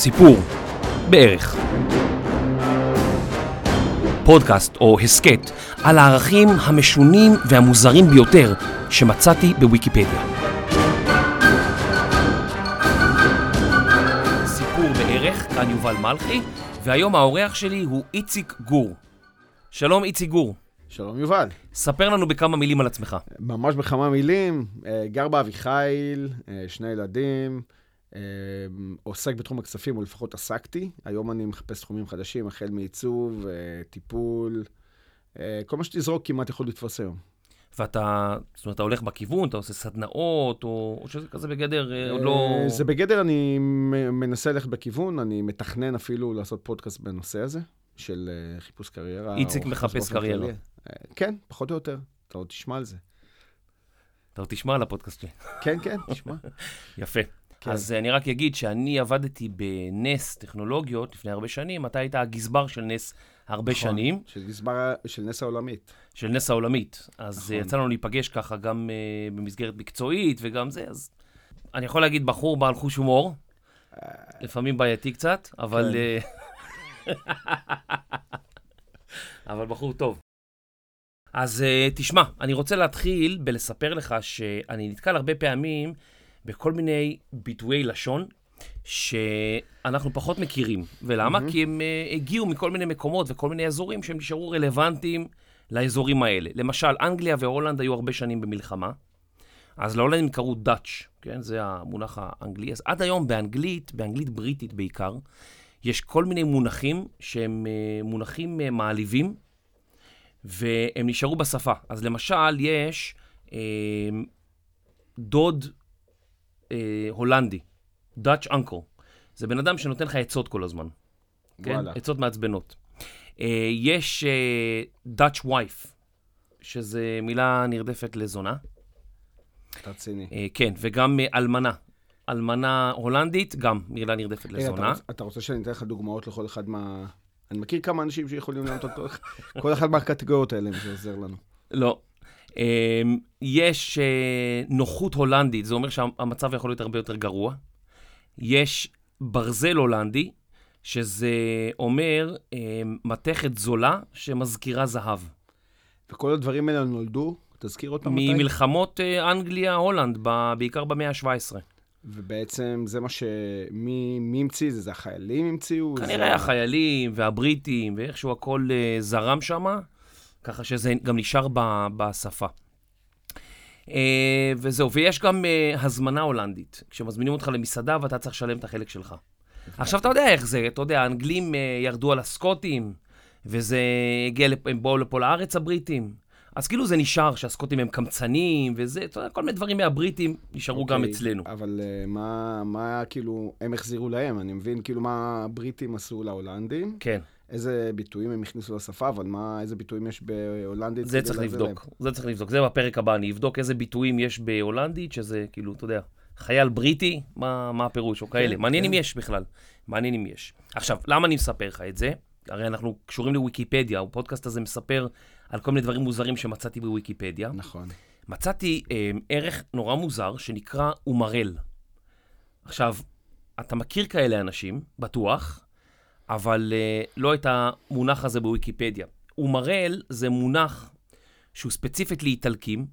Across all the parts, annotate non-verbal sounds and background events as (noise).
סיפור, בערך. פודקאסט או הסכת על הערכים המשונים והמוזרים ביותר שמצאתי בוויקיפדיה. סיפור בערך, כאן יובל מלכי, והיום האורח שלי הוא איציק גור. שלום איציק גור. שלום יובל. ספר לנו בכמה מילים על עצמך. ממש בכמה מילים, אה, גר באביחיל, אה, שני ילדים, עוסק בתחום הכספים, או לפחות עסקתי. היום אני מחפש תחומים חדשים, החל מעיצוב, טיפול, כל מה שתזרוק כמעט יכול לתפוס היום. ואתה, זאת אומרת, אתה הולך בכיוון, אתה עושה סדנאות, או, או שזה כזה בגדר, עוד לא... זה בגדר, אני מנסה ללכת בכיוון, אני מתכנן אפילו לעשות פודקאסט בנושא הזה, של חיפוש קריירה. איציק מחפש קריירה. כן, פחות או יותר. אתה עוד תשמע על זה. אתה עוד תשמע על הפודקאסט שלי. כן, כן, תשמע. (laughs) יפה. כן. אז אני רק אגיד שאני עבדתי בנס טכנולוגיות לפני הרבה שנים, אתה היית הגזבר של נס הרבה נכון, שנים. של גזבר של נס העולמית. של נס העולמית. אז נכון. יצא לנו להיפגש ככה גם uh, במסגרת מקצועית וגם זה, אז אני יכול להגיד בחור בעל חוש הומור, לפעמים בעייתי קצת, אבל... כן. (laughs) אבל בחור טוב. אז uh, תשמע, אני רוצה להתחיל בלספר לך שאני נתקל הרבה פעמים בכל מיני ביטויי לשון שאנחנו פחות מכירים. ולמה? Mm-hmm. כי הם uh, הגיעו מכל מיני מקומות וכל מיני אזורים שהם נשארו רלוונטיים לאזורים האלה. למשל, אנגליה והולנד היו הרבה שנים במלחמה, אז להולנדים קראו דאץ', כן? זה המונח האנגלי. אז עד היום באנגלית, באנגלית בריטית בעיקר, יש כל מיני מונחים שהם uh, מונחים uh, מעליבים. והם נשארו בשפה. אז למשל, יש אה, דוד אה, הולנדי, Dutch uncle. זה בן אדם שנותן לך עצות כל הזמן. כן? וואלה. עצות מעצבנות. אה, יש אה, Dutch wife, שזה מילה נרדפת לזונה. רציני. אה, כן, וגם אה, אלמנה. אלמנה הולנדית, גם מילה נרדפת לזונה. אתה, אתה רוצה שאני אתן לך דוגמאות לכל אחד מה... אני מכיר כמה אנשים שיכולים לענות אותו, כל אחד מהקטגוריות האלה, אם זה עוזר לנו. לא. אמ, יש אה, נוחות הולנדית, זה אומר שהמצב יכול להיות הרבה יותר גרוע. יש ברזל הולנדי, שזה אומר אמ, מתכת זולה שמזכירה זהב. וכל הדברים האלה נולדו, תזכיר אותם מתי? ממלחמות אה, אנגליה-הולנד, בעיקר במאה ה-17. ובעצם זה מה ש... מי, מי המציא את זה? זה החיילים המציאו? כנראה זה... החיילים והבריטים, ואיכשהו הכל uh, זרם שם, ככה שזה גם נשאר ב, בשפה. Uh, וזהו, ויש גם uh, הזמנה הולנדית, כשמזמינים אותך למסעדה ואתה צריך לשלם את החלק שלך. עכשיו, אתה יודע איך זה, אתה יודע, האנגלים uh, ירדו על הסקוטים, וזה הגיע, הם באו לפה לארץ, הבריטים. אז כאילו זה נשאר שהסקוטים הם קמצנים וזה, אתה יודע, כל מיני דברים מהבריטים נשארו okay, גם אוקיי, אצלנו. אבל uh, מה, מה כאילו הם החזירו להם? אני מבין כאילו מה הבריטים עשו להולנדים. כן. איזה ביטויים הם הכניסו לשפה, אבל מה, איזה ביטויים יש בהולנדית? זה צריך לבדוק, להם? זה צריך לבדוק. זה בפרק הבא, אני אבדוק איזה ביטויים יש בהולנדית, שזה כאילו, אתה יודע, חייל בריטי, מה, מה הפירוש, או כאלה. כן, מעניין כן. אם יש בכלל. מעניין אם יש. עכשיו, למה אני מספר לך את זה? הרי אנחנו קשורים לוויקיפדיה, הפודקאסט הזה מספר על כל מיני דברים מוזרים שמצאתי בוויקיפדיה. נכון. מצאתי אה, ערך נורא מוזר שנקרא אומרל. עכשיו, אתה מכיר כאלה אנשים, בטוח, אבל אה, לא את המונח הזה בוויקיפדיה. אומרל זה מונח שהוא ספציפית לאיטלקים,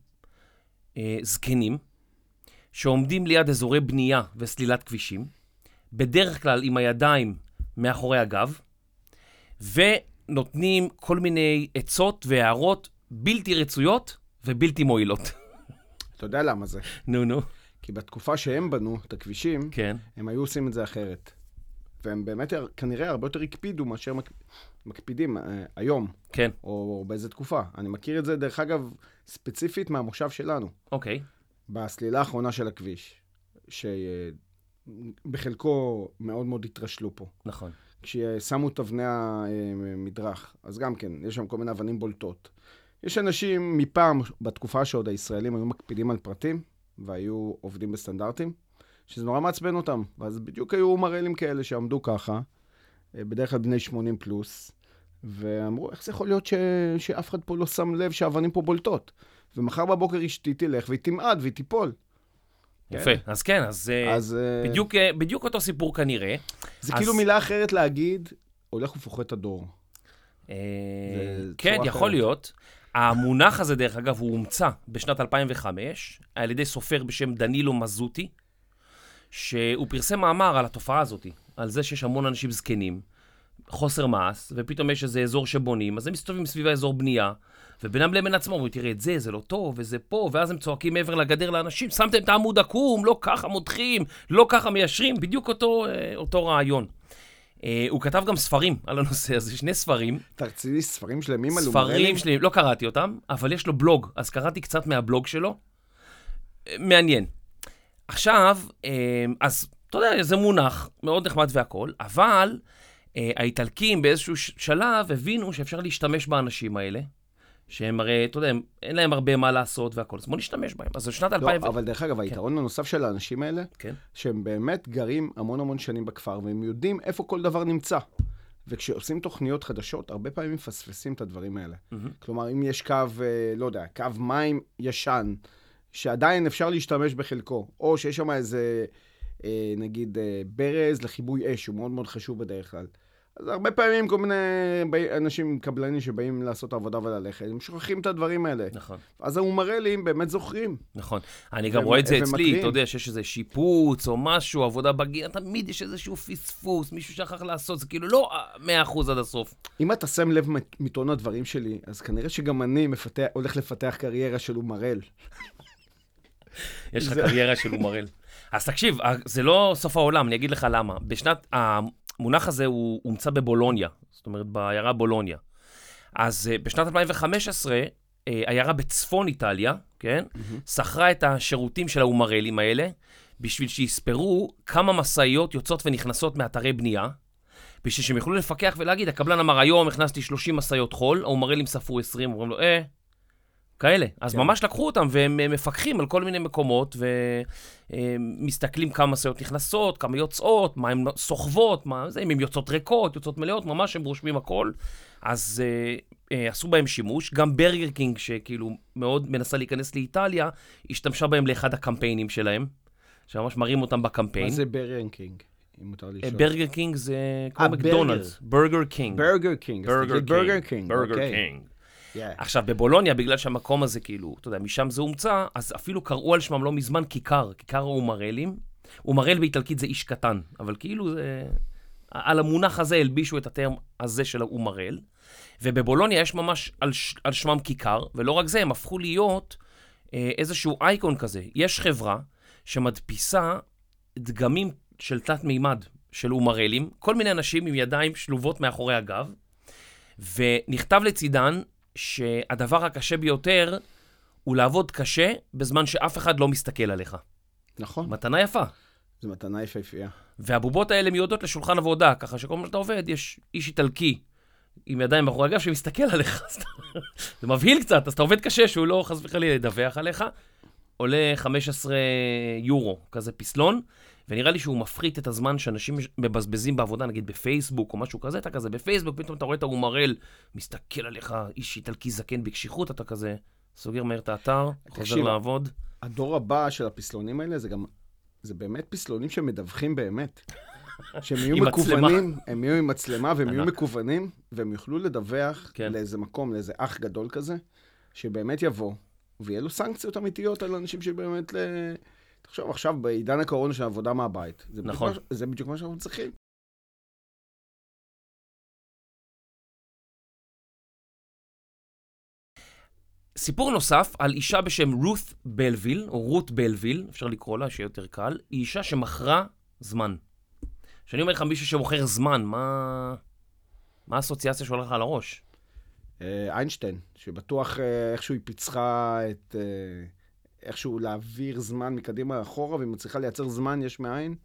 אה, זקנים, שעומדים ליד אזורי בנייה וסלילת כבישים, בדרך כלל עם הידיים מאחורי הגב, ונותנים כל מיני עצות והערות בלתי רצויות ובלתי מועילות. אתה יודע למה זה? נו, נו. כי בתקופה שהם בנו את הכבישים, כן. הם היו עושים את זה אחרת. והם באמת כנראה הרבה יותר הקפידו מאשר מק... מקפידים uh, היום. כן. או, או באיזה תקופה. אני מכיר את זה, דרך אגב, ספציפית מהמושב שלנו. אוקיי. בסלילה האחרונה של הכביש, שבחלקו מאוד מאוד התרשלו פה. נכון. כששמו את אבני המדרך, אז גם כן, יש שם כל מיני אבנים בולטות. יש אנשים מפעם, בתקופה שעוד הישראלים היו מקפידים על פרטים, והיו עובדים בסטנדרטים, שזה נורא מעצבן אותם. ואז בדיוק היו מרעלים כאלה שעמדו ככה, אה, בדרך כלל בני 80 פלוס, ואמרו, איך זה יכול להיות ש... שאף אחד פה לא שם לב שהאבנים פה בולטות? ומחר בבוקר אשתי תלך והיא תמעד והיא תיפול. יפה. אז כן, אז אה, אז אה, בדיוק, בדיוק אותו סיפור כנראה. זה אז- כאילו מילה אחרת להגיד, הולך ופוחת הדור. אה, כן, יכול אחרת. להיות. המונח הזה, דרך אגב, הוא הומצא בשנת 2005 על ידי סופר בשם דנילו מזוטי, שהוא פרסם מאמר על התופעה הזאת, על זה שיש המון אנשים זקנים, חוסר מעש, ופתאום יש איזה אזור שבונים, אז הם מסתובבים סביב האזור בנייה, ובינם לבין עצמם אומרים, תראה, את זה, זה לא טוב, וזה פה, ואז הם צועקים מעבר לגדר לאנשים, שמתם את העמוד עקום, לא ככה מותחים, לא ככה מיישרים, בדיוק אותו, אה, אותו רעיון. אה, הוא כתב גם ספרים על הנושא הזה, שני ספרים. אתה רציני ספרים שלמים על ספרים אומרלים? שלי, לא קראתי אותם, אבל יש לו בלוג, אז קראתי קצת מהבלוג שלו. אה, מעניין. עכשיו, אה, אז אתה יודע, זה מונח מאוד נחמד והכול, אבל אה, האיטלקים באיזשהו שלב הבינו שאפשר להשתמש באנשים האלה, שהם הרי, אתה יודע, אין להם הרבה מה לעשות והכול, אז בואו נשתמש בהם. אז בשנת 2000... לא, אבל דרך אגב, היתרון הנוסף של האנשים האלה, כן. שהם באמת גרים המון המון שנים בכפר, והם יודעים איפה כל דבר נמצא. וכשעושים תוכניות חדשות, הרבה פעמים מפספסים את הדברים האלה. מהמם. כלומר, אם יש קו, אה, לא יודע, קו מים ישן, שעדיין אפשר להשתמש בחלקו, או שיש שם איזה, אה, נגיד, אה, ברז לכיבוי אש, שהוא מאוד מאוד חשוב בדרך כלל. אז הרבה פעמים כל מיני אנשים, קבלנים שבאים לעשות עבודה וללכת, הם שוכחים את הדברים האלה. נכון. אז האומרלים באמת זוכרים. נכון. אני גם רואה את זה אצלי. אתה יודע, שיש איזה שיפוץ או משהו, עבודה בגינה, תמיד יש איזשהו פספוס, מישהו שכח לעשות, זה כאילו לא אה, 100% עד הסוף. אם אתה שם לב מטון הדברים שלי, אז כנראה שגם אני מפתח, הולך לפתח קריירה של אומרל. יש לך קריירה של אומרל. אז תקשיב, אה, זה לא סוף העולם, אני אגיד לך למה. בשנת, המונח הזה הוא הומצא בבולוניה, זאת אומרת, בעיירה בולוניה. אז אה, בשנת 2015, אה, עיירה בצפון איטליה, כן, שכרה את השירותים של האומרלים האלה, בשביל שיספרו כמה משאיות יוצאות ונכנסות מאתרי בנייה, בשביל שהם יוכלו לפקח ולהגיד, הקבלן אמר, היום הכנסתי 30 משאיות חול, האומרלים ספרו 20, אומרים לו, אה, כאלה. אז כן. ממש לקחו אותם, והם אה, מפקחים על כל מיני מקומות, ומסתכלים כמה משאיות נכנסות, כמה יוצאות, מה הן סוחבות, מה זה, אם הן יוצאות ריקות, יוצאות מלאות, ממש הם רושמים הכל. אז אה, אה, עשו בהם שימוש. גם ברגר קינג, שכאילו מאוד מנסה להיכנס לאיטליה, השתמשה בהם לאחד הקמפיינים שלהם, שממש מראים אותם בקמפיין. מה זה ברנקינג, אם מותר אה, לשאול? ברגר קינג זה כמו אה, מקדונלדס. ברגר קינג. ברגר קינג. ברגר ברגר קינג. ברגר אוקיי. קינג. Yeah. עכשיו, בבולוניה, בגלל שהמקום הזה, כאילו, אתה יודע, משם זה הומצא, אז אפילו קראו על שמם לא מזמן כיכר, כיכר האומרלים. אומרל באיטלקית זה איש קטן, אבל כאילו זה... על המונח הזה הלבישו את הטרם הזה של האומרל. ובבולוניה יש ממש על, ש... על שמם כיכר, ולא רק זה, הם הפכו להיות אה, איזשהו אייקון כזה. יש חברה שמדפיסה דגמים של תלת מימד של אומרלים, כל מיני אנשים עם ידיים שלובות מאחורי הגב, ונכתב לצידן שהדבר הקשה ביותר הוא לעבוד קשה בזמן שאף אחד לא מסתכל עליך. נכון, מתנה יפה. זו מתנה יפהפייה. והבובות האלה מיועדות לשולחן עבודה, ככה שכל מה שאתה עובד, יש איש איטלקי עם ידיים מאחורי הגב שמסתכל עליך. (laughs) זה מבהיל קצת, אז אתה עובד קשה שהוא לא חס וחלילה ידווח עליך. עולה 15 יורו, כזה פסלון, ונראה לי שהוא מפחית את הזמן שאנשים מבזבזים בעבודה, נגיד בפייסבוק או משהו כזה, אתה כזה בפייסבוק, פתאום אתה רואה את האומרל, מסתכל עליך, איש איטלקי זקן בקשיחות, אתה כזה סוגר מהר את האתר, חוזר לעבוד. הדור הבא של הפסלונים האלה זה גם, זה באמת פסלונים שמדווחים באמת. שהם (laughs) יהיו מצלמה. מקוונים, הם יהיו עם מצלמה והם יהיו. מקוונים, והם יוכלו לדווח כן. לאיזה מקום, לאיזה אח גדול כזה, שבאמת יבוא, ויהיה לו סנקציות אמיתיות על אנשים שבאמת ל... תחשוב, עכשיו בעידן הקורונה של עבודה מהבית. זה בדיוק נכון. ש- זה בדיוק מה שאנחנו צריכים. סיפור נוסף על אישה בשם רות בלוויל, או רות בלוויל, אפשר לקרוא לה, שיהיה יותר קל, היא אישה שמכרה זמן. כשאני אומר לך מישהו שמוכר זמן, מה... מה האסוציאציה שעולה לך על הראש? אה, איינשטיין, שבטוח אה, איכשהו היא פיצחה את... אה, איכשהו להעביר זמן מקדימה לאחורה, והיא מצליחה לייצר זמן יש מאין.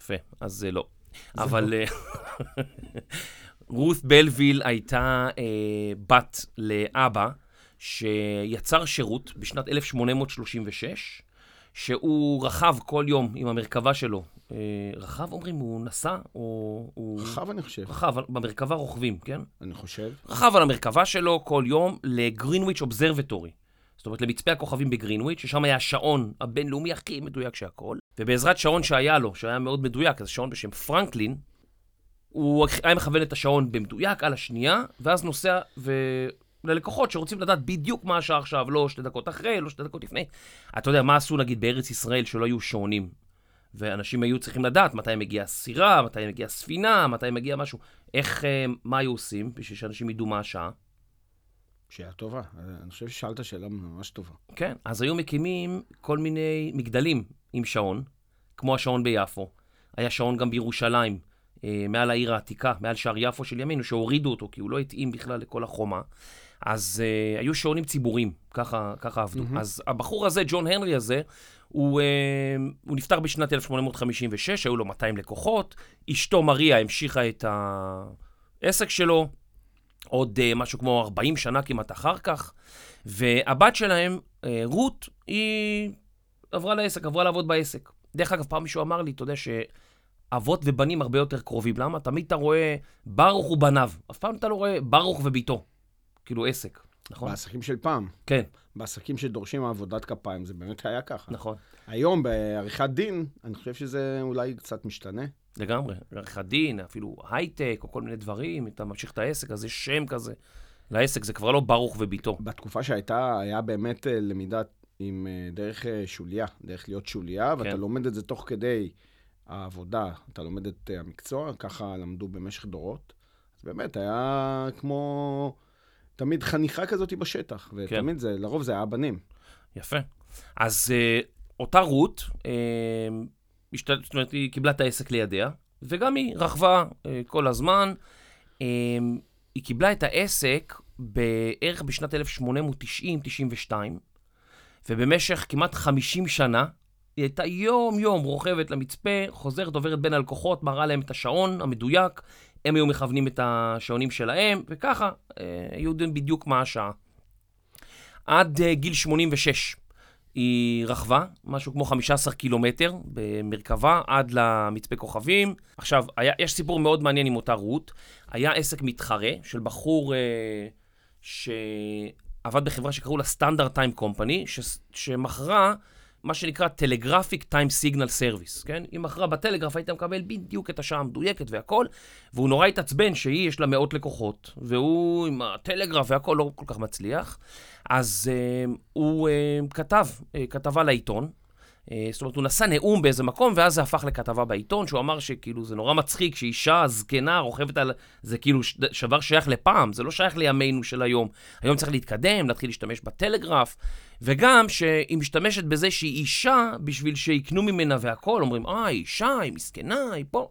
יפה, אז זה לא. אבל אה, (laughs) רות בלוויל הייתה אה, בת לאבא שיצר שירות בשנת 1836, שהוא רכב כל יום עם המרכבה שלו. אה, רכב אומרים, הוא נסע, או הוא... רחב, אני חושב. רכב, במרכבה רוכבים, כן? אני חושב. רכב על המרכבה שלו כל יום לגרינוויץ' אובזרבטורי. זאת אומרת, למצפה הכוכבים בגרינוויץ', ששם היה השעון הבינלאומי הכי מדויק שהכל, ובעזרת שעון שהיה לו, שהיה מאוד מדויק, אז שעון בשם פרנקלין, הוא היה מכוון את השעון במדויק על השנייה, ואז נוסע ו... ללקוחות שרוצים לדעת בדיוק מה השעה עכשיו, לא שתי דקות אחרי, לא שתי דקות לפני. אתה יודע, מה עשו נגיד בארץ ישראל שלא היו שעונים? ואנשים היו צריכים לדעת מתי מגיעה סירה, מתי מגיעה ספינה, מתי מגיע משהו. איך, אה, מה היו עושים בשביל שאנשים ידעו מה השעה? שאלה טובה. אני חושב ששאלת שאלה ממש טובה. כן, אז היו מקימים כל מיני מגדלים עם שעון, כמו השעון ביפו. היה שעון גם בירושלים, אה, מעל העיר העתיקה, מעל שער יפו של ימינו, שהורידו אותו, כי הוא לא התאים בכלל לכל החומה. אז uh, היו שעונים ציבוריים, ככה, ככה עבדו. Mm-hmm. אז הבחור הזה, ג'ון הנרי הזה, הוא, uh, הוא נפטר בשנת 1856, היו לו 200 לקוחות. אשתו מריה המשיכה את העסק שלו עוד uh, משהו כמו 40 שנה כמעט אחר כך. והבת שלהם, uh, רות, היא עברה לעסק, עברה לעבוד בעסק. דרך אגב, פעם מישהו אמר לי, אתה יודע שאבות ובנים הרבה יותר קרובים. למה? תמיד אתה רואה ברוך ובניו. אף פעם אתה לא רואה ברוך וביתו. כאילו עסק, נכון? בעסקים של פעם. כן. בעסקים שדורשים עבודת כפיים, זה באמת היה ככה. נכון. היום בעריכת דין, אני חושב שזה אולי קצת משתנה. לגמרי. עריכת דין, אפילו הייטק או כל מיני דברים, אתה ממשיך את העסק, אז יש שם כזה. לעסק זה כבר לא ברוך וביתו. בתקופה שהייתה, היה באמת אה, למידה עם אה, דרך אה, שוליה, דרך להיות שוליה, כן. ואתה לומד את זה תוך כדי העבודה, אתה לומד את המקצוע, ככה למדו במשך דורות. אז באמת, היה כמו... תמיד חניכה כזאת בשטח. ותמיד כן. זה, לרוב זה היה בנים. יפה. אז uh, אותה רות, uh, משת... זאת אומרת, היא קיבלה את העסק לידיה, וגם היא רכבה uh, כל הזמן. Uh, היא קיבלה את העסק בערך בשנת 1890-92, ובמשך כמעט 50 שנה היא הייתה יום-יום רוכבת למצפה, חוזרת, עוברת בין הלקוחות, מראה להם את השעון המדויק, הם היו מכוונים את השעונים שלהם, וככה אה, היו יודעים בדיוק מה השעה. עד אה, גיל 86 היא רכבה, משהו כמו 15 קילומטר במרכבה, עד למצפה כוכבים. עכשיו, היה, יש סיפור מאוד מעניין עם אותה רות. היה עסק מתחרה של בחור אה, שעבד בחברה שקראו לה Standard Time Company, שמכרה מה שנקרא Telegraphic Time Signal Service, כן? היא מכרה בטלגרף, היית מקבל בדיוק את השעה המדויקת והכל, והוא נורא התעצבן שהיא, יש לה מאות לקוחות, והוא עם הטלגרף והכל לא כל כך מצליח. אז אה, הוא אה, כתב אה, כתבה לעיתון, זאת אומרת, הוא נשא נאום באיזה מקום, ואז זה הפך לכתבה בעיתון, שהוא אמר שכאילו זה נורא מצחיק שאישה זקנה רוכבת על... זה כאילו שבר שייך לפעם, זה לא שייך לימינו של היום. היום צריך להתקדם, להתחיל להשתמש בטלגרף. וגם שהיא משתמשת בזה שהיא אישה בשביל שיקנו ממנה והכול, אומרים, אה, אישה, היא מסכנה, היא פה.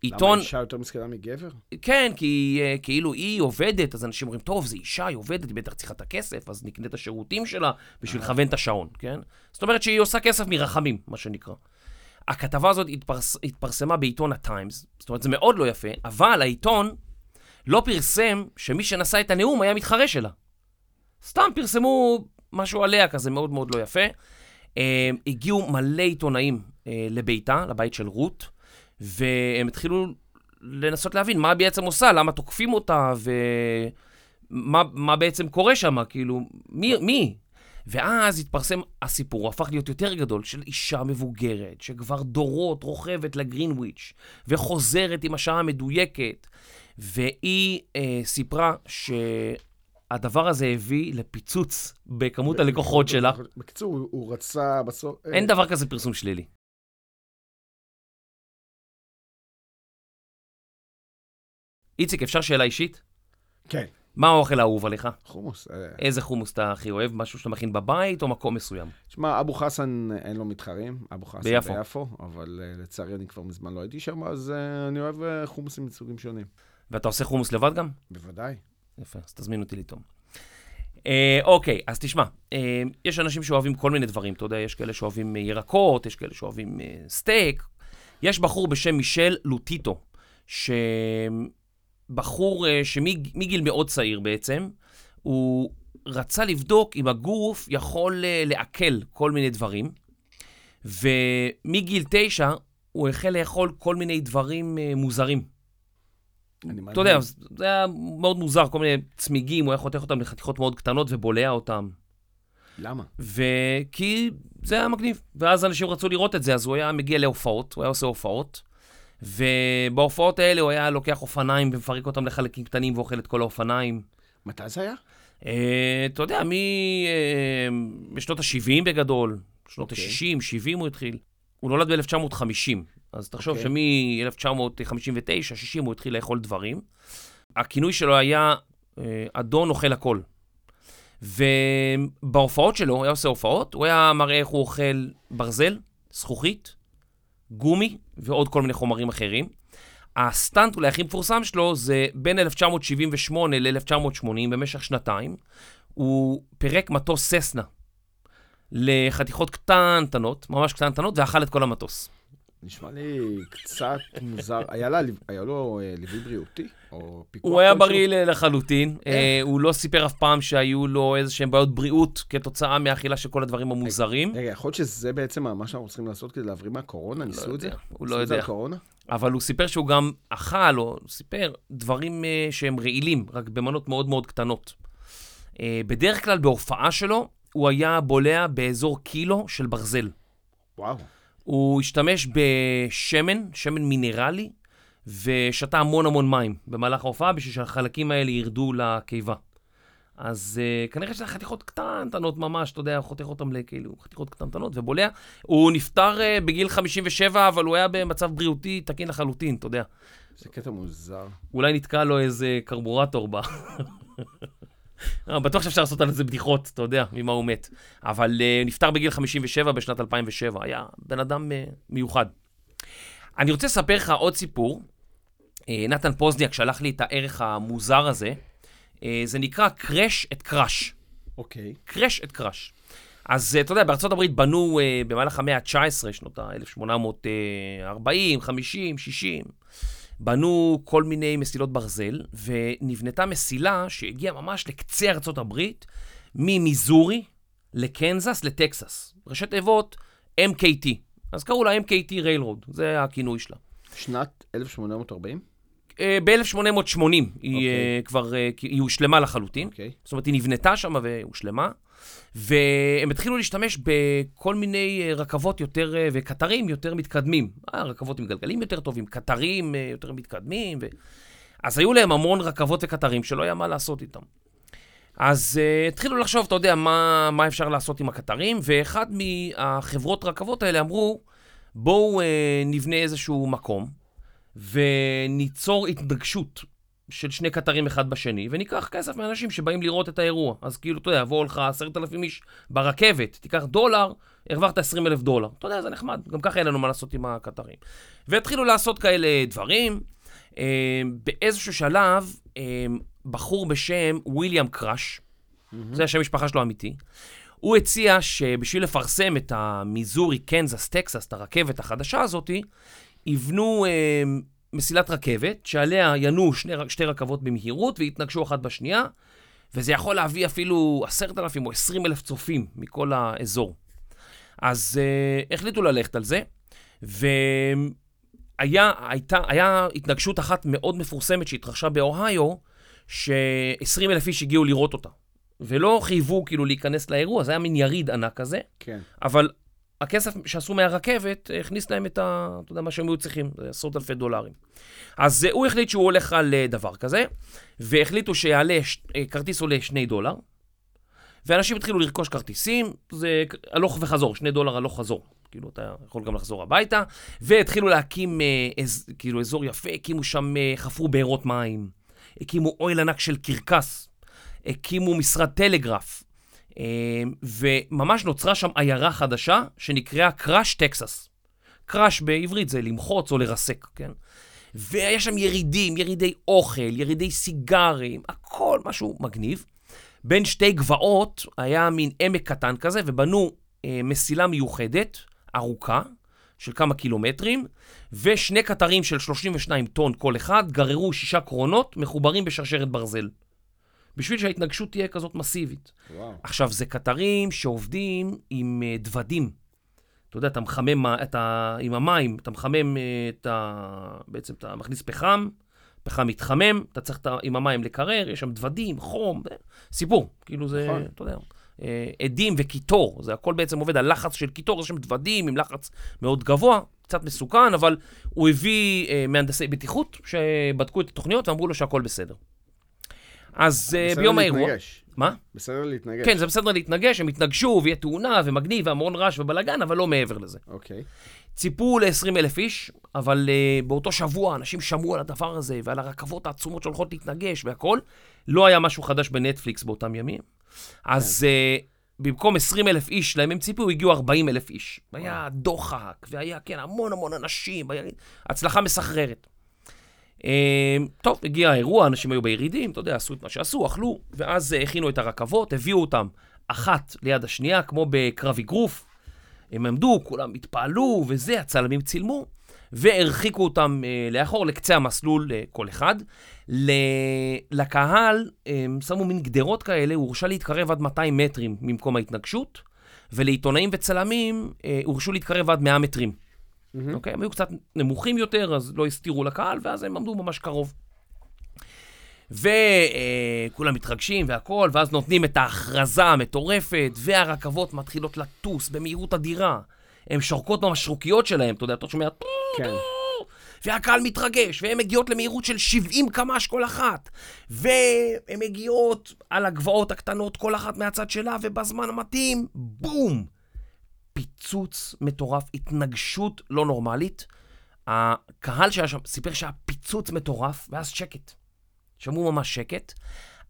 עיתון... למה אישה יותר מסכנה מגבר? כן, כי uh, כאילו היא עובדת, אז אנשים אומרים, טוב, זו אישה, היא עובדת, היא בטח צריכה את הכסף, אז נקנה את השירותים שלה בשביל אה. לכוון את השעון, כן? זאת אומרת שהיא עושה כסף מרחמים, מה שנקרא. הכתבה הזאת התפרס... התפרסמה בעיתון הטיימס, זאת אומרת, זה מאוד לא יפה, אבל העיתון לא פרסם שמי שנשא את הנאום היה מתחרה שלה. סתם פרסמו משהו עליה כזה מאוד מאוד לא יפה. אה, הגיעו מלא עיתונאים אה, לביתה, לבית של רות, והם התחילו לנסות להבין מה בעצם עושה, למה תוקפים אותה, ומה בעצם קורה שם, כאילו, מי? מי? ואז התפרסם הסיפור, הוא הפך להיות יותר גדול, של אישה מבוגרת, שכבר דורות רוכבת לגרינוויץ', וחוזרת עם השעה המדויקת, והיא אה, סיפרה ש... הדבר הזה הביא לפיצוץ בכמות הלקוחות שלה. בקיצור, הוא רצה בסוף... אין אה, דבר כזה פרסום שלילי. איציק, אפשר שאלה אישית? כן. מה האוכל האהוב עליך? חומוס. אה. איזה חומוס אתה הכי אוהב? משהו שאתה מכין בבית או מקום מסוים? תשמע, אבו חסן אין לו מתחרים. אבו חסן ביפו. ביפו, אבל uh, לצערי אני כבר מזמן לא הייתי שם, אז uh, אני אוהב uh, חומוסים מסוגים שונים. ואתה עושה חומוס לבד גם? בוודאי. יפה, אז תזמין אותי לטעום. אה, אוקיי, אז תשמע, אה, יש אנשים שאוהבים כל מיני דברים, אתה יודע, יש כאלה שאוהבים אה, ירקות, יש כאלה שאוהבים אה, סטייק. יש בחור בשם מישל לוטיטו, שבחור אה, שמגיל מאוד צעיר בעצם, הוא רצה לבדוק אם הגוף יכול אה, לעכל כל מיני דברים, ומגיל תשע הוא החל לאכול כל מיני דברים אה, מוזרים. אתה יודע, זה היה מאוד מוזר, כל מיני צמיגים, הוא היה חותך אותם לחתיכות מאוד קטנות ובולע אותם. למה? וכי זה היה מגניב. ואז אנשים רצו לראות את זה, אז הוא היה מגיע להופעות, הוא היה עושה הופעות, ובהופעות האלה הוא היה לוקח אופניים ומפרק אותם לחלקים קטנים ואוכל את כל האופניים. מתי זה היה? אה, אתה יודע, משנות ה-70 בגדול, שנות אוקיי. ה-60, 70 הוא התחיל. הוא נולד ב-1950, אז תחשוב אוקיי. שמ-1959, 60 הוא התחיל לאכול דברים. הכינוי שלו היה אה, אדון אוכל הכל. ובהופעות שלו, הוא היה עושה הופעות, הוא היה מראה איך הוא אוכל ברזל, זכוכית, גומי ועוד כל מיני חומרים אחרים. הסטאנט אולי הכי מפורסם שלו זה בין 1978 ל-1980, במשך שנתיים, הוא פירק מטוס ססנה לחתיכות קטנטנות, ממש קטנטנות, ואכל את כל המטוס. נשמע לי קצת מוזר. היה, לה, היה לו אה, ליווי בריאותי? או פיקוח הוא היה? בריא לחלוטין, איך? אה, הוא לא סיפר אף פעם שהיו לו איזה שהם בעיות בריאות כתוצאה מהאכילה של כל הדברים המוזרים, רגע, יכול להיות שזה בעצם מה שאנחנו צריכים לעשות כדי להבריא מהקורונה? ניסו את זה? הוא לא יודע. אבל הוא סיפר שהוא גם אכל, או סיפר, דברים אה, שהם רעילים, רק במנות מאוד מאוד קטנות. אה, בדרך כלל בהופעה שלו, הוא היה בולע באזור קילו של ברזל. וואו. הוא השתמש בשמן, שמן מינרלי, ושתה המון המון מים במהלך ההופעה בשביל שהחלקים האלה ירדו לקיבה. אז uh, כנראה שזה חתיכות קטנטנות ממש, אתה יודע, חותך אותם לכאילו חתיכות קטנטנות ובולע. הוא נפטר uh, בגיל 57, אבל הוא היה במצב בריאותי תקין לחלוטין, אתה יודע. זה קטע מוזר. אולי נתקע לו איזה קרבורטור ב... אה, בטוח שאפשר לעשות על זה בדיחות, אתה יודע, ממה הוא מת. אבל uh, נפטר בגיל 57 בשנת 2007, היה בן אדם uh, מיוחד. אני רוצה לספר לך עוד סיפור. אה, נתן פוזניאק שלח לי את הערך המוזר הזה. אה, זה נקרא Crash at Crush. אוקיי. Crash at Crush. אז אה, אתה יודע, בארצות הברית בנו במהלך המאה ה-19, שנות ה-1840, 50, 60, בנו כל מיני מסילות ברזל, ונבנתה מסילה שהגיעה ממש לקצה ארצות הברית, ממיזורי לקנזס לטקסס. ראשי תיבות MKT. אז קראו לה MKT Railroad, זה הכינוי שלה. שנת 1840? ב-1880 היא אוקיי. אה, כבר, אה, היא הושלמה לחלוטין. אוקיי. זאת אומרת, היא נבנתה שם והושלמה, והם התחילו להשתמש בכל מיני אה, רכבות יותר, אה, וקטרים יותר מתקדמים. אה, רכבות עם גלגלים יותר טובים, קטרים אה, יותר מתקדמים, ו... אז היו להם המון רכבות וקטרים שלא היה מה לעשות איתם. אז uh, התחילו לחשוב, אתה יודע, מה, מה אפשר לעשות עם הקטרים, ואחד מהחברות רכבות האלה אמרו, בואו uh, נבנה איזשהו מקום, וניצור התנגשות של שני קטרים אחד בשני, וניקח כסף מאנשים שבאים לראות את האירוע. אז כאילו, אתה יודע, יבואו לך עשרת אלפים איש ברכבת, תיקח דולר, הרווחת עשרים אלף דולר. אתה יודע, זה נחמד, גם ככה אין לנו מה לעשות עם הקטרים. והתחילו לעשות כאלה דברים. אה, באיזשהו שלב, אה, בחור בשם וויליאם קראש, זה השם משפחה שלו האמיתי, הוא הציע שבשביל לפרסם את המיזורי, קנזס, טקסס, את הרכבת החדשה הזאתי, יבנו אה, מסילת רכבת, שעליה ינועו שני, שתי רכבות במהירות ויתנגשו אחת בשנייה, וזה יכול להביא אפילו עשרת אלפים או עשרים אלף צופים מכל האזור. אז אה, החליטו ללכת על זה, והיה הייתה, היה התנגשות אחת מאוד מפורסמת שהתרחשה באוהיו, ש-20 אלף איש הגיעו לראות אותה. ולא חייבו כאילו להיכנס לאירוע, זה היה מין יריד ענק כזה, כן. אבל הכסף שעשו מהרכבת הכניס להם את ה... אתה יודע, מה שהם היו צריכים, זה עשרות אלפי דולרים. אז אה, הוא החליט שהוא הולך על אה, דבר כזה, והחליטו שיעלה, ש- אה, כרטיס עולה 2 דולר, ואנשים התחילו לרכוש כרטיסים, זה הלוך וחזור, 2 דולר הלוך חזור. כאילו, אתה יכול גם לחזור הביתה, והתחילו להקים אה, אז, כאילו אזור יפה, הקימו שם, אה, חפרו בארות מים, הקימו אוהל ענק של קרקס, הקימו משרד טלגרף, אה, וממש נוצרה שם עיירה חדשה שנקראה קראש טקסס. Crush בעברית זה למחוץ או לרסק, כן? והיה שם ירידים, ירידי אוכל, ירידי סיגרים, הכל משהו מגניב. בין שתי גבעות היה מין עמק קטן כזה, ובנו אה, מסילה מיוחדת, ארוכה, של כמה קילומטרים, ושני קטרים של 32 טון כל אחד גררו שישה קרונות מחוברים בשרשרת ברזל. בשביל שההתנגשות תהיה כזאת מסיבית. וואו. עכשיו, זה קטרים שעובדים עם אה, דוודים. אתה יודע, אתה מחמם את ה... עם המים, אתה מחמם אה, את ה... בעצם אתה מכניס פחם, פחם מתחמם, אתה צריך את ה... עם המים לקרר, יש שם דוודים, חום, אה, סיפור. כאילו זה, נכון. אתה יודע, עדים וקיטור, זה הכל בעצם עובד על לחץ של קיטור, יש שם דוודים עם לחץ מאוד גבוה, קצת מסוכן, אבל הוא הביא אה, מהנדסי בטיחות שבדקו את התוכניות ואמרו לו שהכל בסדר. אז אה, בסדר ביום האירוע... להתנגש. מה? בסדר להתנגש. כן, זה בסדר להתנגש, הם יתנגשו ויהיה תאונה ומגניב והמון רעש ובלאגן, אבל לא מעבר לזה. אוקיי. ציפו ל-20 אלף איש, אבל uh, באותו שבוע אנשים שמעו על הדבר הזה ועל הרכבות העצומות שהולכות להתנגש והכל. לא היה משהו חדש בנטפליקס באותם ימים. אז uh, במקום 20 אלף איש להם הם ציפו, הגיעו 40 אלף איש. היה דוחק, והיה, כן, המון המון אנשים, היה הצלחה מסחררת. Uh, טוב, הגיע האירוע, אנשים היו בירידים, אתה יודע, עשו את מה שעשו, אכלו, ואז uh, הכינו את הרכבות, הביאו אותם אחת ליד השנייה, כמו בקרב אגרוף. הם עמדו, כולם התפעלו וזה, הצלמים צילמו, והרחיקו אותם אה, לאחור לקצה המסלול אה, כל אחד. ל... לקהל הם שמו מין גדרות כאלה, הוא הורשה להתקרב עד 200 מטרים ממקום ההתנגשות, ולעיתונאים וצלמים אה, הורשו להתקרב עד 100 מטרים. מהמם. אוקיי? הם היו קצת נמוכים יותר, אז לא הסתירו לקהל, ואז הם עמדו ממש קרוב. וכולם מתרגשים והכול, ואז נותנים את ההכרזה המטורפת, והרכבות מתחילות לטוס במהירות אדירה. הן שורקות במשרוקיות שלהן, אתה יודע, אתה שומע... כן. והקהל מתרגש, והן מגיעות למהירות של 70 קמ"ש כל אחת. והן מגיעות על הגבעות הקטנות, כל אחת מהצד שלה, ובזמן המתאים, בום! פיצוץ מטורף, התנגשות לא נורמלית. הקהל שהיה שם סיפר שהיה פיצוץ מטורף, ואז שקט. שמעו ממש שקט,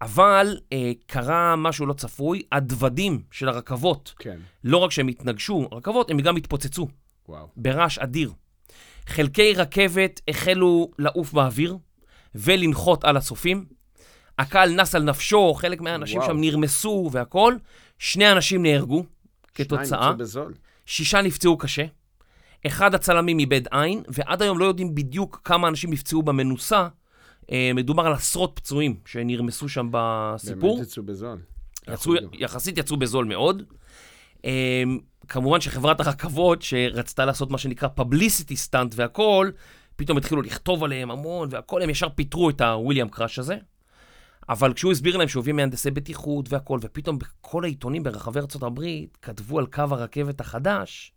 אבל אה, קרה משהו לא צפוי, הדוודים של הרכבות, כן. לא רק שהם התנגשו, רכבות, הם גם התפוצצו וואו. ברעש אדיר. חלקי רכבת החלו לעוף באוויר ולנחות על הצופים. הקהל נס על נפשו, חלק מהאנשים וואו. שם נרמסו והכול. שני אנשים נהרגו כתוצאה. שישה נפצעו קשה. אחד הצלמים איבד עין, ועד היום לא יודעים בדיוק כמה אנשים נפצעו במנוסה. אה, מדובר על עשרות פצועים שנרמסו שם בסיפור. באמת יצאו בזול. יצאו? יחסית יצאו בזול מאוד. Um, כמובן שחברת הרכבות, שרצתה לעשות מה שנקרא publicity stunt והכל, פתאום התחילו לכתוב עליהם המון והכל, הם ישר פיטרו את הוויליאם קראש הזה. אבל כשהוא הסביר להם שהוא הביא מהנדסי בטיחות והכל, ופתאום בכל העיתונים ברחבי הברית כתבו על קו הרכבת החדש,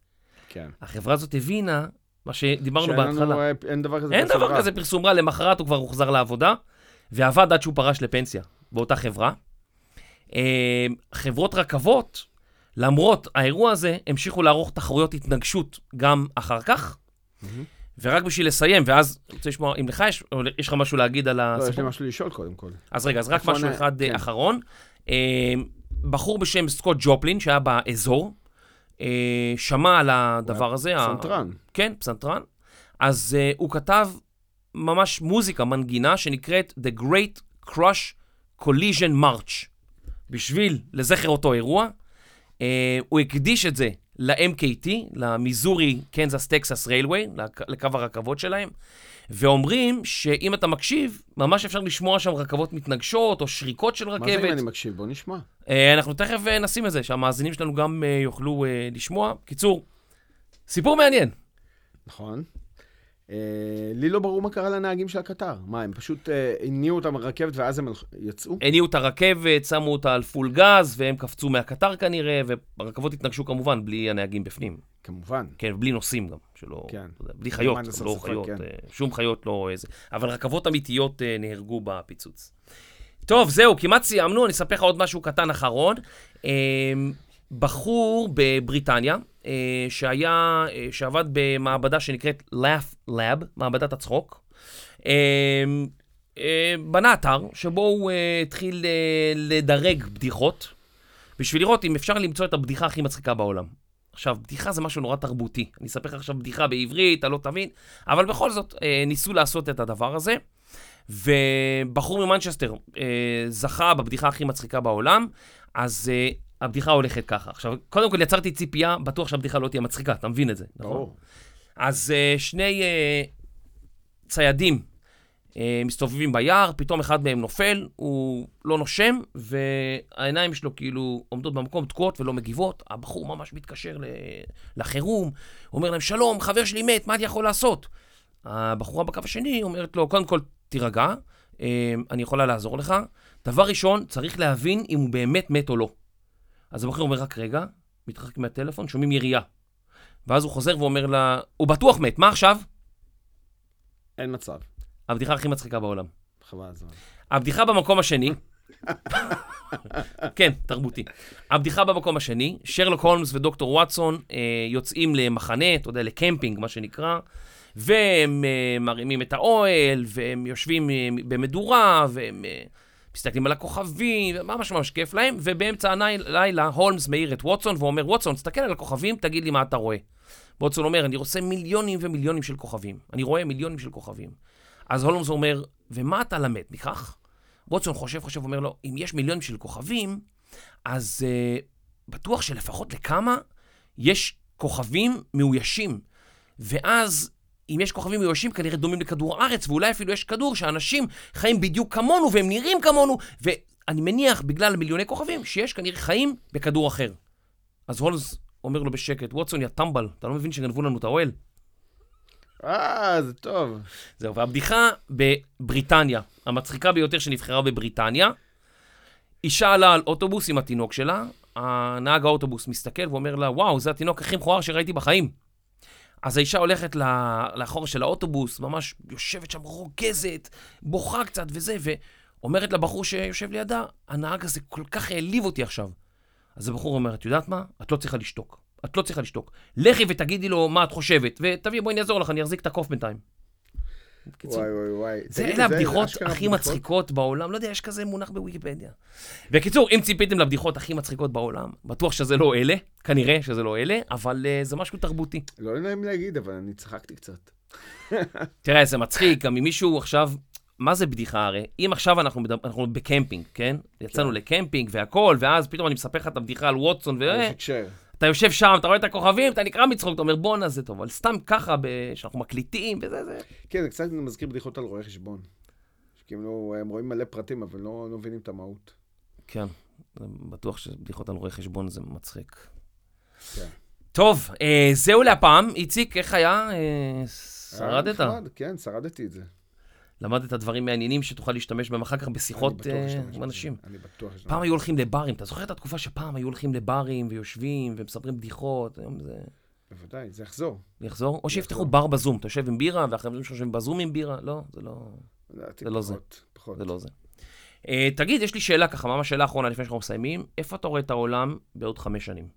כן. החברה הזאת הבינה מה שדיברנו שאין בהתחלה. לנו, אה, אין דבר כזה אין פרסום דבר רע. כזה פרסום רע, למחרת הוא כבר הוחזר לעבודה, ועבד עד שהוא פרש לפנסיה באותה חברה. אה, חברות רכבות, למרות האירוע הזה, המשיכו לערוך תחרויות התנגשות גם אחר כך. מהמם. ורק בשביל לסיים, ואז אני רוצה לשמוע אם לך יש, או יש לך משהו להגיד על לא, יש לי הסיפור. משהו לשאול קודם כל. אז רגע, אז רק משהו אני- אחד אה, כן. אחרון. אה, בחור בשם סקוט ג'ופלין, שהיה באזור, אה, שמע על הדבר הזה. ה- פסנתרן. כן, פסנתרן. אז uh, הוא כתב ממש מוזיקה, מנגינה, שנקראת The Great Crush Collision March. בשביל, לזכר אותו אירוע, uh, הוא הקדיש את זה ל-MKT, למיזורי קנזס טקסס ריילווי, לקו הרכבות שלהם, ואומרים שאם אתה מקשיב, ממש אפשר לשמוע שם רכבות מתנגשות או שריקות של מה זה אם רכבת. אני מקשיב? בוא נשמע. אה, אנחנו תכף אה, נשים את זה, שהמאזינים שלנו גם אה, יוכלו לשמוע. קיצור, סיפור מעניין. נכון. אה, לי לא ברור מה קרה לנהגים של הקטר. מה, הם פשוט אה, הניעו אותם ברכבת ואז הם יצאו? הניעו את הרכבת, שמו אותה על פול גז, והם קפצו מהקטר כנראה, והרכבות התנגשו כמובן בלי הנהגים בפנים. כמובן. כן, בלי נוסעים גם, שלא... כן. בלי חיות, לא חיות, כן. אה, שום חיות לא איזה. אבל רכבות אמיתיות נהרגו בפיצוץ. טוב, זהו, כמעט סיימנו, אני אספר לך עוד משהו קטן אחרון. בחור בבריטניה, שהיה, אה, שעבד במעבדה שנקראת Laugh Lab, מעבדת הצחוק, אה, אה, בנה אתר שבו הוא אה, התחיל אה, לדרג בדיחות, בשביל לראות אם אפשר למצוא את הבדיחה הכי מצחיקה בעולם. עכשיו, בדיחה זה משהו נורא תרבותי. אני אספר לך עכשיו בדיחה בעברית, אתה לא תבין, אבל בכל זאת, אה, ניסו לעשות את הדבר הזה. ובחור ממנצ'סטר אה, זכה בבדיחה הכי מצחיקה בעולם, אז אה, הבדיחה הולכת ככה. עכשיו, קודם כל יצרתי ציפייה, בטוח שהבדיחה לא תהיה מצחיקה, אתה מבין את זה, נכון? אז uh, שני uh, ציידים uh, מסתובבים ביער, פתאום אחד מהם נופל, הוא לא נושם, והעיניים שלו כאילו עומדות במקום תקועות ולא מגיבות. הבחור ממש מתקשר לחירום, אומר להם, שלום, חבר שלי מת, מה אני יכול לעשות? הבחורה בקו השני אומרת לו, קודם כל, תירגע, אני יכולה לעזור לך. דבר ראשון, צריך להבין אם הוא באמת מת או לא. אז הבחור אומר, רק רגע, מתרחק מהטלפון, שומעים ירייה. ואז הוא חוזר ואומר לה, הוא בטוח מת, מה עכשיו? אין מצב. הבדיחה הכי מצחיקה בעולם. חבל הזמן. הבדיחה במקום השני, כן, תרבותי. הבדיחה במקום השני, שרלוק הולמס ודוקטור וואטסון אה, יוצאים למחנה, אתה יודע, לקמפינג, מה שנקרא, והם אה, מרימים את האוהל, והם יושבים אה, במדורה, והם אה, מסתכלים על הכוכבים, ממש ממש כיף להם, ובאמצע הלילה הולמס מעיר את ווטסון ואומר, ווטסון, תסתכל על הכוכבים, תגיד לי מה אתה רואה. ווטסון אומר, אני רוצה מיליונים ומיליונים של כוכבים. אני רואה מיליונים של כוכבים. אז הולמס אומר, ומה אתה למד מכך? ווטסון חושב, חושב, אומר לו, אם יש מיליונים של כוכבים, אז uh, בטוח שלפחות לכמה יש כוכבים מאוישים. ואז, אם יש כוכבים מאוישים, כנראה דומים לכדור הארץ, ואולי אפילו יש כדור שאנשים חיים בדיוק כמונו, והם נראים כמונו, ואני מניח, בגלל מיליוני כוכבים, שיש כנראה חיים בכדור אחר. אז הולמס אומר לו בשקט, ווטסון, יא טמבל, אתה לא מבין שגנבו לנו את האוהל? אה, זה טוב. זהו, והבדיחה בבריטניה, המצחיקה ביותר שנבחרה בבריטניה, אישה עלה על אוטובוס עם התינוק שלה, הנהג האוטובוס מסתכל ואומר לה, וואו, זה התינוק הכי מכוער שראיתי בחיים. אז האישה הולכת לאחור של האוטובוס, ממש יושבת שם רוגזת, בוכה קצת וזה, ואומרת לבחור שיושב לידה, הנהג הזה כל כך העליב אותי עכשיו. אז הבחור אומר, את יודעת מה? את לא צריכה לשתוק. את לא צריכה לשתוק. לכי ותגידי לו מה את חושבת, ותביאי, בואי אני אעזור לך, אני אחזיק את הקוף בינתיים. וואי וואי וואי. זה אלה הבדיחות הכי? מצחיקות בעולם, לא יודע, יש כזה מונח בוויקיפדיה. בקיצור, אם ציפיתם לבדיחות הכי מצחיקות בעולם, בטוח שזה לא אלה, כנראה שזה לא אלה, אבל uh, זה משהו תרבותי. לא נעים להגיד, אבל אני צחקתי קצת. (laughs) תראה, זה מצחיק, גם אם מישהו עכשיו, מה זה בדיחה הרי? אם עכשיו אנחנו, מדבר, אנחנו בקמפינג, כן? יצאנו לקמפינג והכל, ואז פתאום אני מספר לך את הבדיחה על ווטסון, ו... יש הקשר. אתה יושב שם, אתה רואה את הכוכבים, אתה נקרע מצחוק, אתה אומר בואנה זה טוב, אבל סתם ככה, שאנחנו מקליטים וזה, זה... כן, זה קצת מזכיר בדיחות על רואי חשבון. שכאילו, הם רואים מלא פרטים, אבל לא לא מבינים את המהות. כן, בטוח שבדיחות על רואי חשבון זה מצחיק. כן. טוב, אה, זהו להפעם. איציק, איך היה? אה, שרדת? היה נחמד, כן, שרדתי את זה. למדת דברים מעניינים שתוכל להשתמש בהם אחר כך אני בשיחות בטוח אה, אשתמש עם. אנשים. אני בטוח אשתמש פעם היו הולכים לברים, אתה זוכר את התקופה שפעם היו הולכים לברים ויושבים ומספרים בדיחות, היום זה בוודאי, זה יחזור. יחזור? או שיפתחו. בר בזום, אתה יושב עם בירה ואחרים שיושבים בזום עם בירה, לא, זה לא, לדעתי זה לא זה. פחות. זה לא זה. אה, תגיד, יש לי שאלה ככה, ממש שאלה אחרונה לפני שאנחנו מסיימים, איפה אתה רואה את העולם בעוד חמש שנים?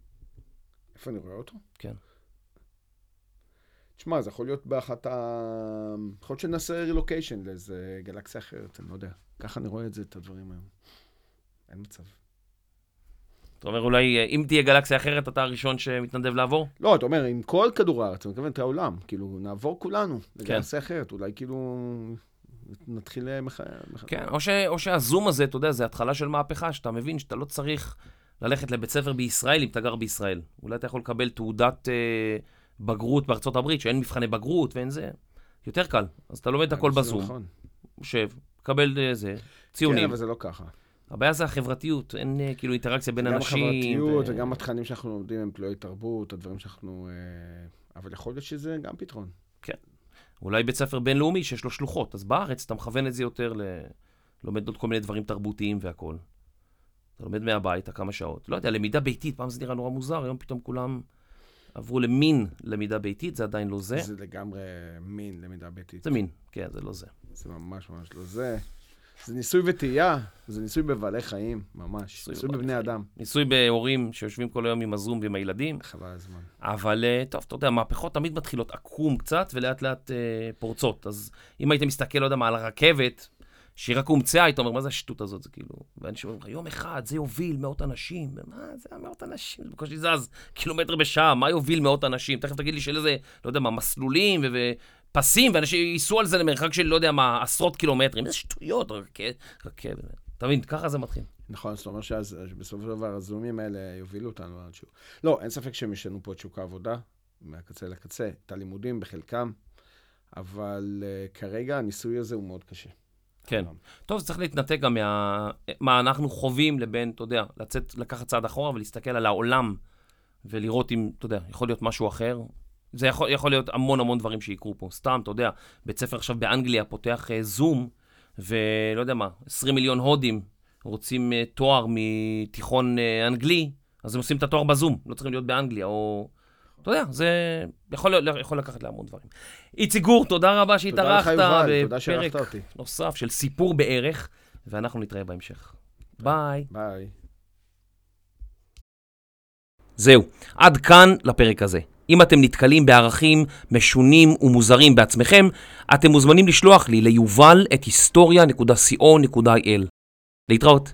איפה אני רואה אותו? כן. תשמע, זה יכול להיות באחת ה... יכול להיות שנעשה רילוקיישן לאיזה גלקסיה אחרת, אני לא יודע. ככה אני רואה את זה, את הדברים היום. אין מצב. אתה אומר, אולי אה, אם תהיה גלקסיה אחרת, אתה הראשון שמתנדב לעבור? לא, אתה אומר, עם כל כדור הארץ, אני מתכוון את העולם, כאילו, נעבור כולנו לגלקסיה אחרת, אולי כאילו נתחיל אה, מח... מח... כן, או, ש, או שהזום הזה, אתה יודע, זה התחלה של מהפכה, שאתה מבין שאתה לא צריך ללכת לבית ספר בישראל אם אתה גר בישראל. אולי אתה יכול לקבל תעודת אה, בגרות בארצות הברית, שאין מבחני בגרות ואין זה. יותר קל. אז אתה לומד את הכל שזה בזום, נכון. יושב, קבל אה, זה, כן, ציונים. אבל זה לא ככה. הבעיה זה החברתיות, אין אה, כאילו אינטראקציה בין גם אנשים. החברתיות ו- וגם התכנים שאנחנו לומדים הם תלויי תרבות, הדברים שאנחנו... אה, אבל יכול להיות שזה גם פתרון. אולי בית ספר בינלאומי שיש לו שלוחות, אז בארץ אתה מכוון את זה יותר ל... לומד עוד כל מיני דברים תרבותיים והכול. אתה לומד מהבית כמה שעות. לא יודע, למידה ביתית, פעם זה נראה נורא מוזר, היום פתאום כולם עברו למין למידה ביתית, זה עדיין לא זה. זה לגמרי מין למידה ביתית. זה מין, כן, זה לא זה. זה ממש ממש לא זה. זה ניסוי וטעייה, זה ניסוי בבעלי חיים, ממש. ניסוי ניסוי בבני חיים. אדם. ניסוי בהורים שיושבים כל היום עם הזום ועם הילדים, חבל הזמן. אבל אה, טוב, אתה יודע, מהפכות תמיד מתחילות עקום קצת ולאט לאט אה, פורצות. אז אם היית מסתכל, לא יודע מה, על הרכבת, שהיא רק הומצאה, היית אומר, מה זה השטות הזאת? זה כאילו... ואנשים אומרים לך, יום אחד זה יוביל מאות אנשים. מה זה מאות אנשים? זה בקושי זז קילומטר בשעה, מה יוביל מאות אנשים? תכף תגיד לי של איזה, לא יודע מה, מסלולים ופסים, ואנשים ייסעו על זה למרחק של, לא יודע מה, עשרות קילומטרים. איזה שטויות, רכבת, רכבת. אתה מבין, ככה זה מתחיל. נכון, זאת אומרת שבסופו של דבר הזומים האלה יובילו אותנו לאנשהו. לא, אין ספק שהם ישנו פה את שוק העבודה, מהקצה לקצה, את הלימודים בחלקם, אבל uh, כרגע הניסוי הזה הוא מאוד קשה. כן. טוב, זה צריך להתנתק גם מה... מה אנחנו חווים לבין, אתה יודע, לצאת, לקחת צעד אחורה ולהסתכל על העולם ולראות אם, אתה יודע, יכול להיות משהו אחר. זה יכול, יכול להיות המון המון דברים שיקרו פה. סתם, אתה יודע, בית ספר עכשיו באנגליה פותח uh, זום, ולא יודע מה, 20 מיליון הודים רוצים uh, תואר מתיכון uh, אנגלי, אז הם עושים את התואר בזום, לא צריכים להיות באנגליה, או... אתה יודע, זה יכול, יכול לקחת להמון דברים. איציק גור, תודה רבה שהתארחת תודה לך, יובל, תודה שערכת אותי. נוסף של סיפור בערך, ואנחנו נתראה בהמשך. ביי. ביי. זהו, עד כאן לפרק הזה. אם אתם נתקלים בערכים משונים ומוזרים בעצמכם, אתם מוזמנים לשלוח לי ליובל את היסטוריה.co.il. להתראות.